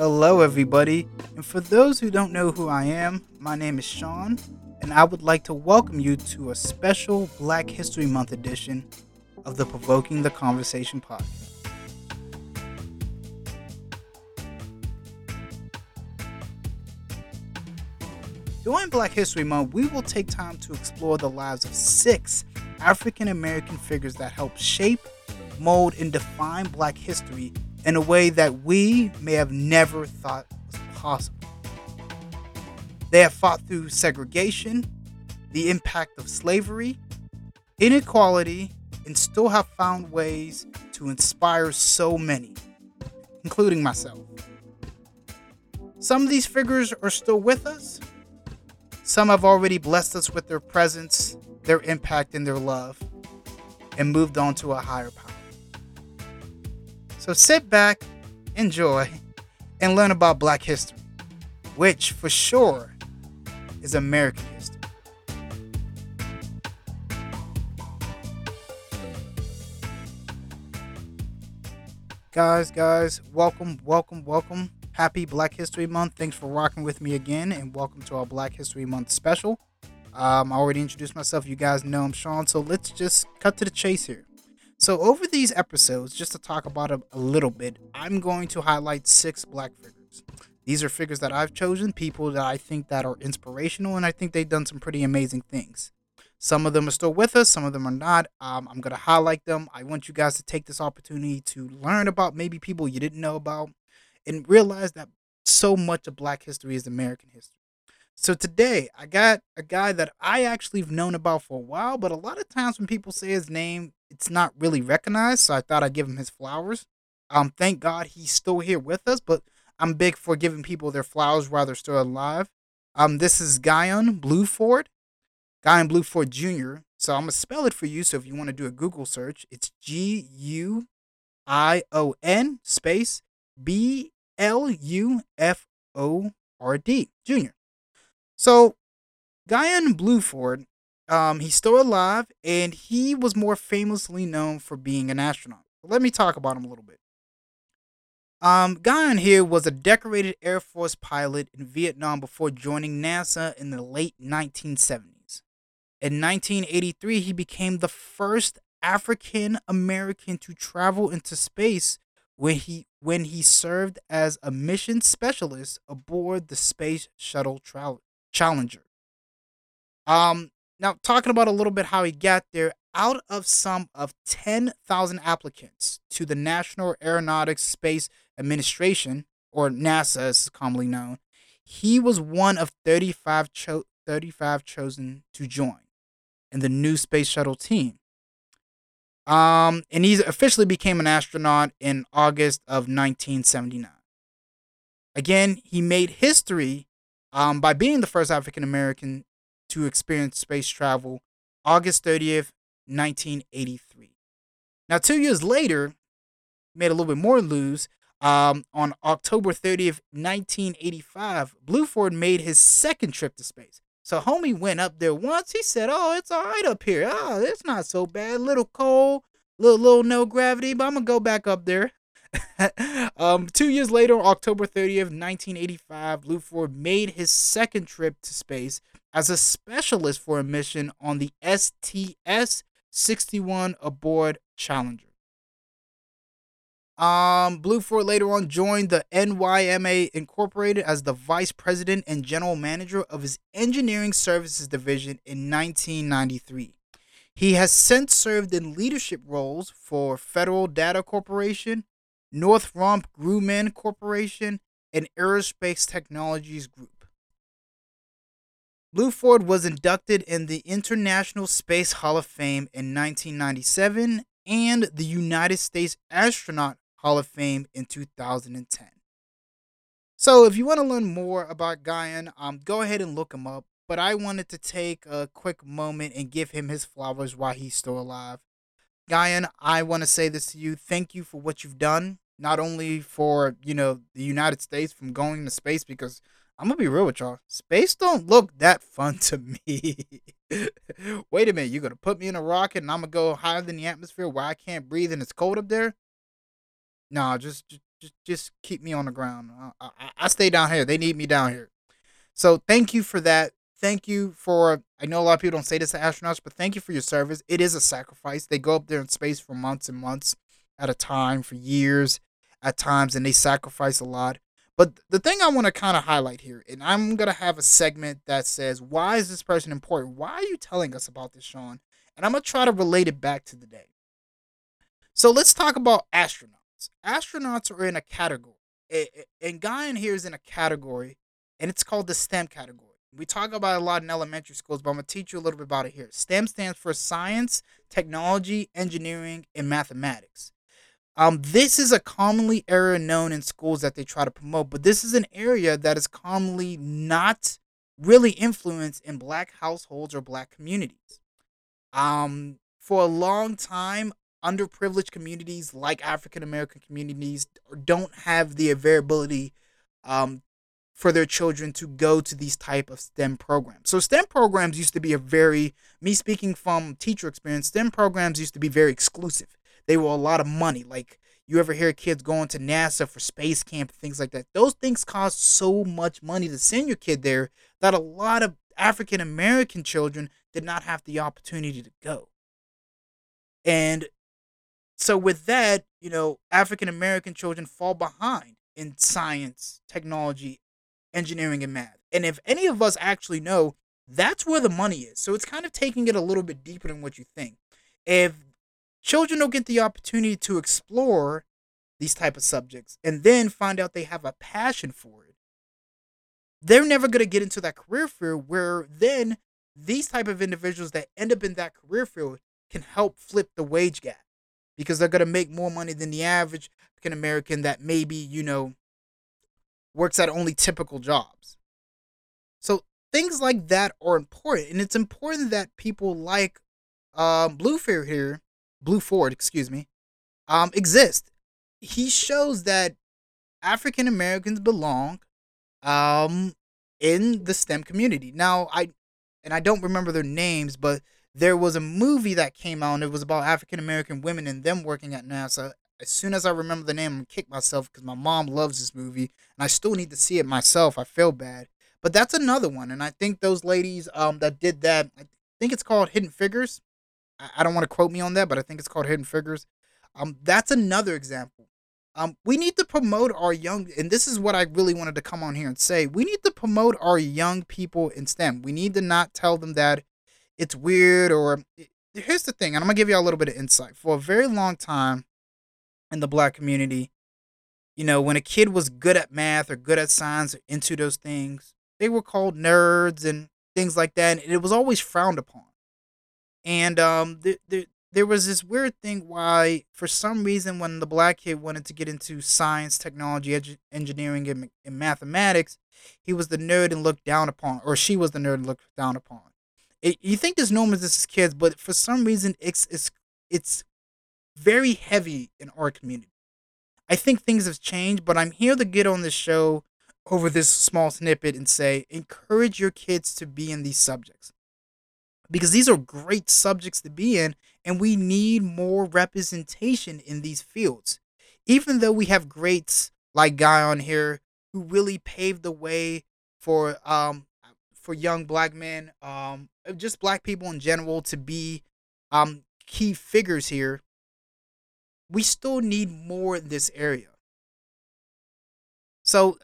Hello, everybody. And for those who don't know who I am, my name is Sean, and I would like to welcome you to a special Black History Month edition of the Provoking the Conversation podcast. During Black History Month, we will take time to explore the lives of six African American figures that helped shape, mold, and define Black history in a way that we may have never thought was possible. They have fought through segregation, the impact of slavery, inequality, and still have found ways to inspire so many, including myself. Some of these figures are still with us. Some have already blessed us with their presence, their impact, and their love, and moved on to a higher power. So sit back, enjoy, and learn about Black history, which for sure is American history. Guys, guys, welcome, welcome, welcome. Happy Black History Month. Thanks for rocking with me again, and welcome to our Black History Month special. Um, I already introduced myself. You guys know I'm Sean, so let's just cut to the chase here. So, over these episodes, just to talk about a, a little bit, I'm going to highlight six black figures. These are figures that I've chosen, people that I think that are inspirational, and I think they've done some pretty amazing things. Some of them are still with us, some of them are not. Um, I'm going to highlight them. I want you guys to take this opportunity to learn about maybe people you didn't know about and realize that so much of black history is American history. So today I got a guy that I actually have known about for a while, but a lot of times when people say his name, it's not really recognized. So I thought I'd give him his flowers. Um, thank God he's still here with us, but I'm big for giving people their flowers while they're still alive. Um, this is Guion Bluford. Guion Bluford Jr. So I'm gonna spell it for you. So if you want to do a Google search, it's G U I O N space B L U F O R D Jr. So Guion Bluford, um, he's still alive, and he was more famously known for being an astronaut. Let me talk about him a little bit. Um, Guion here was a decorated Air Force pilot in Vietnam before joining NASA in the late 1970s. In 1983, he became the first African American to travel into space when he when he served as a mission specialist aboard the Space Shuttle tra- Challenger. Um, now talking about a little bit how he got there. Out of some of 10,000 applicants to the National Aeronautics Space Administration, or NASA as commonly known, he was one of 35, cho- 35 chosen to join in the new space shuttle team. Um, and he officially became an astronaut in August of 1979. Again, he made history um, by being the first African American to experience space travel, August 30th, 1983. Now, two years later, made a little bit more news. Um, on October 30th, 1985, Bluford made his second trip to space. So homie went up there once. He said, "Oh, it's all right up here. Oh, it's not so bad. Little cold, little little no gravity, but I'm gonna go back up there." um, two years later, on October 30th, 1985, Bluford made his second trip to space as a specialist for a mission on the STS 61 aboard Challenger. Um, Bluford later on joined the NYMA Incorporated as the vice president and general manager of his engineering services division in 1993. He has since served in leadership roles for Federal Data Corporation, Northrop Grumman Corporation, and Aerospace Technologies Group. Bluford was inducted in the International Space Hall of Fame in 1997 and the United States Astronaut Hall of Fame in 2010. So, if you want to learn more about Guion, um, go ahead and look him up. But I wanted to take a quick moment and give him his flowers while he's still alive. Guion, I want to say this to you. Thank you for what you've done, not only for you know the United States from going to space, because I'm gonna be real with y'all, space don't look that fun to me. Wait a minute, you're gonna put me in a rocket and I'm gonna go higher than the atmosphere where I can't breathe and it's cold up there? No, just, just just just keep me on the ground. I, I, I stay down here. They need me down here. So thank you for that. Thank you for. I know a lot of people don't say this to astronauts, but thank you for your service. It is a sacrifice. They go up there in space for months and months at a time, for years at times, and they sacrifice a lot. But the thing I want to kind of highlight here, and I'm gonna have a segment that says, "Why is this person important? Why are you telling us about this, Sean?" And I'm gonna try to relate it back to the day. So let's talk about astronauts. Astronauts are in a category, and Guion here is in a category, and it's called the STEM category. We talk about a lot in elementary schools, but I'm gonna teach you a little bit about it here. STEM stands for science, technology, engineering, and mathematics. Um, this is a commonly area known in schools that they try to promote, but this is an area that is commonly not really influenced in black households or black communities. Um, for a long time, underprivileged communities like African American communities don't have the availability um, for their children to go to these type of STEM programs. So STEM programs used to be a very me speaking from teacher experience, STEM programs used to be very exclusive. They were a lot of money. Like you ever hear kids going to NASA for space camp things like that. Those things cost so much money to send your kid there that a lot of African American children did not have the opportunity to go. And so with that, you know, African American children fall behind in science, technology, engineering, and math. And if any of us actually know, that's where the money is. So it's kind of taking it a little bit deeper than what you think. If children don't get the opportunity to explore these type of subjects and then find out they have a passion for it, they're never going to get into that career field where then these type of individuals that end up in that career field can help flip the wage gap because they're going to make more money than the average American that maybe, you know, works at only typical jobs. So things like that are important, and it's important that people like um, Bluefair here, Bluford, excuse me, um, exist. He shows that African Americans belong um, in the STEM community. Now, I and I don't remember their names, but there was a movie that came out and it was about African American women and them working at NASA as soon as I remember the name, I'm kick myself because my mom loves this movie, and I still need to see it myself. I feel bad, but that's another one, and I think those ladies um that did that, I think it's called Hidden Figures. I, I don't want to quote me on that, but I think it's called Hidden Figures. Um, that's another example. Um, we need to promote our young, and this is what I really wanted to come on here and say. We need to promote our young people in STEM. We need to not tell them that it's weird or. Here's the thing, and I'm gonna give you a little bit of insight. For a very long time, in the black community. You know, when a kid was good at math or good at science or into those things, they were called nerds and things like that. And it was always frowned upon. And um, there, there, there was this weird thing why, for some reason, when the black kid wanted to get into science, technology, edu- engineering, and, and mathematics, he was the nerd and looked down upon, or she was the nerd and looked down upon. It, you think this normal as this is kids, but for some reason, it's it's it's very heavy in our community. I think things have changed, but I'm here to get on this show over this small snippet and say encourage your kids to be in these subjects because these are great subjects to be in and we need more representation in these fields even though we have greats like Guion here who really paved the way for um for young black men um just black people in general to be um key figures here we still need more in this area. So,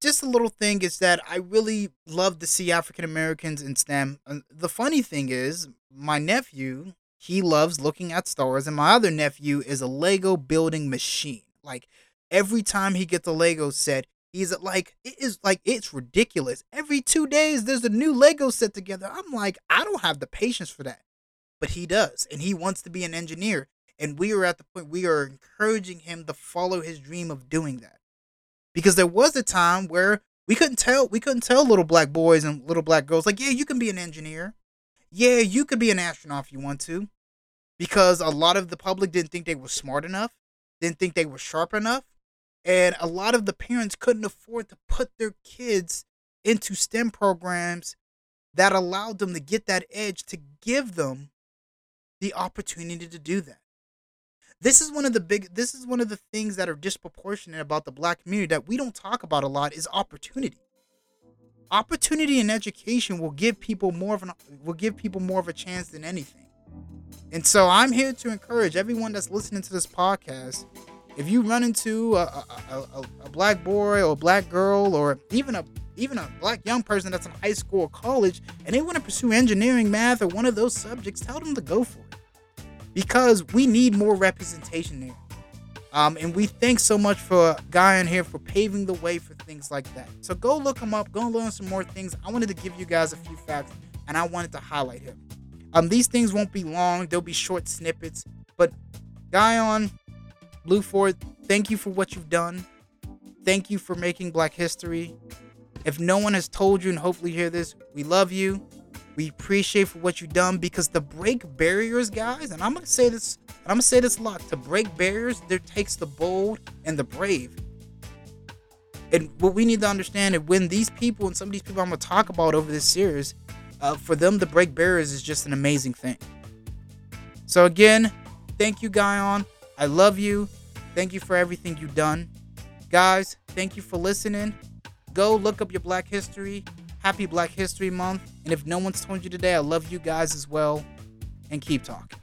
just a little thing is that I really love to see African Americans in STEM. Uh, the funny thing is, my nephew, he loves looking at stars, and my other nephew is a Lego building machine. Like, every time he gets a Lego set, he's like, it is like, it's ridiculous. Every two days, there's a new Lego set together. I'm like, I don't have the patience for that. But he does, and he wants to be an engineer. And we are at the point we are encouraging him to follow his dream of doing that. Because there was a time where we couldn't tell we couldn't tell little black boys and little black girls like, yeah, you can be an engineer. Yeah, you could be an astronaut if you want to. Because a lot of the public didn't think they were smart enough, didn't think they were sharp enough. And a lot of the parents couldn't afford to put their kids into STEM programs that allowed them to get that edge to give them the opportunity to do that. This is one of the big this is one of the things that are disproportionate about the black community that we don't talk about a lot is opportunity. Opportunity in education will give people more of an will give people more of a chance than anything. And so i'm here to encourage everyone that's listening to this podcast if you run into a, a, a, a black boy or a black girl or even a even a black young person that's in high school or college and they want to pursue engineering math or one of those subjects tell them to go for it because we need more representation there um, and we thank so much for Guion here for paving the way for things like that. So go look him up, go learn some more things. I wanted to give you guys a few facts and I wanted to highlight him. Um, these things won't be long, they'll be short snippets. But Guy on Blue Ford, thank you for what you've done. Thank you for making Black history. If no one has told you, and hopefully hear this, we love you. We appreciate for what you've done because to break barriers, guys, and I'm gonna say this, and I'm gonna say this a lot, to break barriers, there takes the bold and the brave. And what we need to understand is when these people and some of these people I'm gonna talk about over this series, uh, for them to break barriers is just an amazing thing. So again, thank you, Guion. I love you. Thank you for everything you've done. Guys, thank you for listening. Go look up your Black History. Happy Black History Month. And if no one's told you today, I love you guys as well. And keep talking.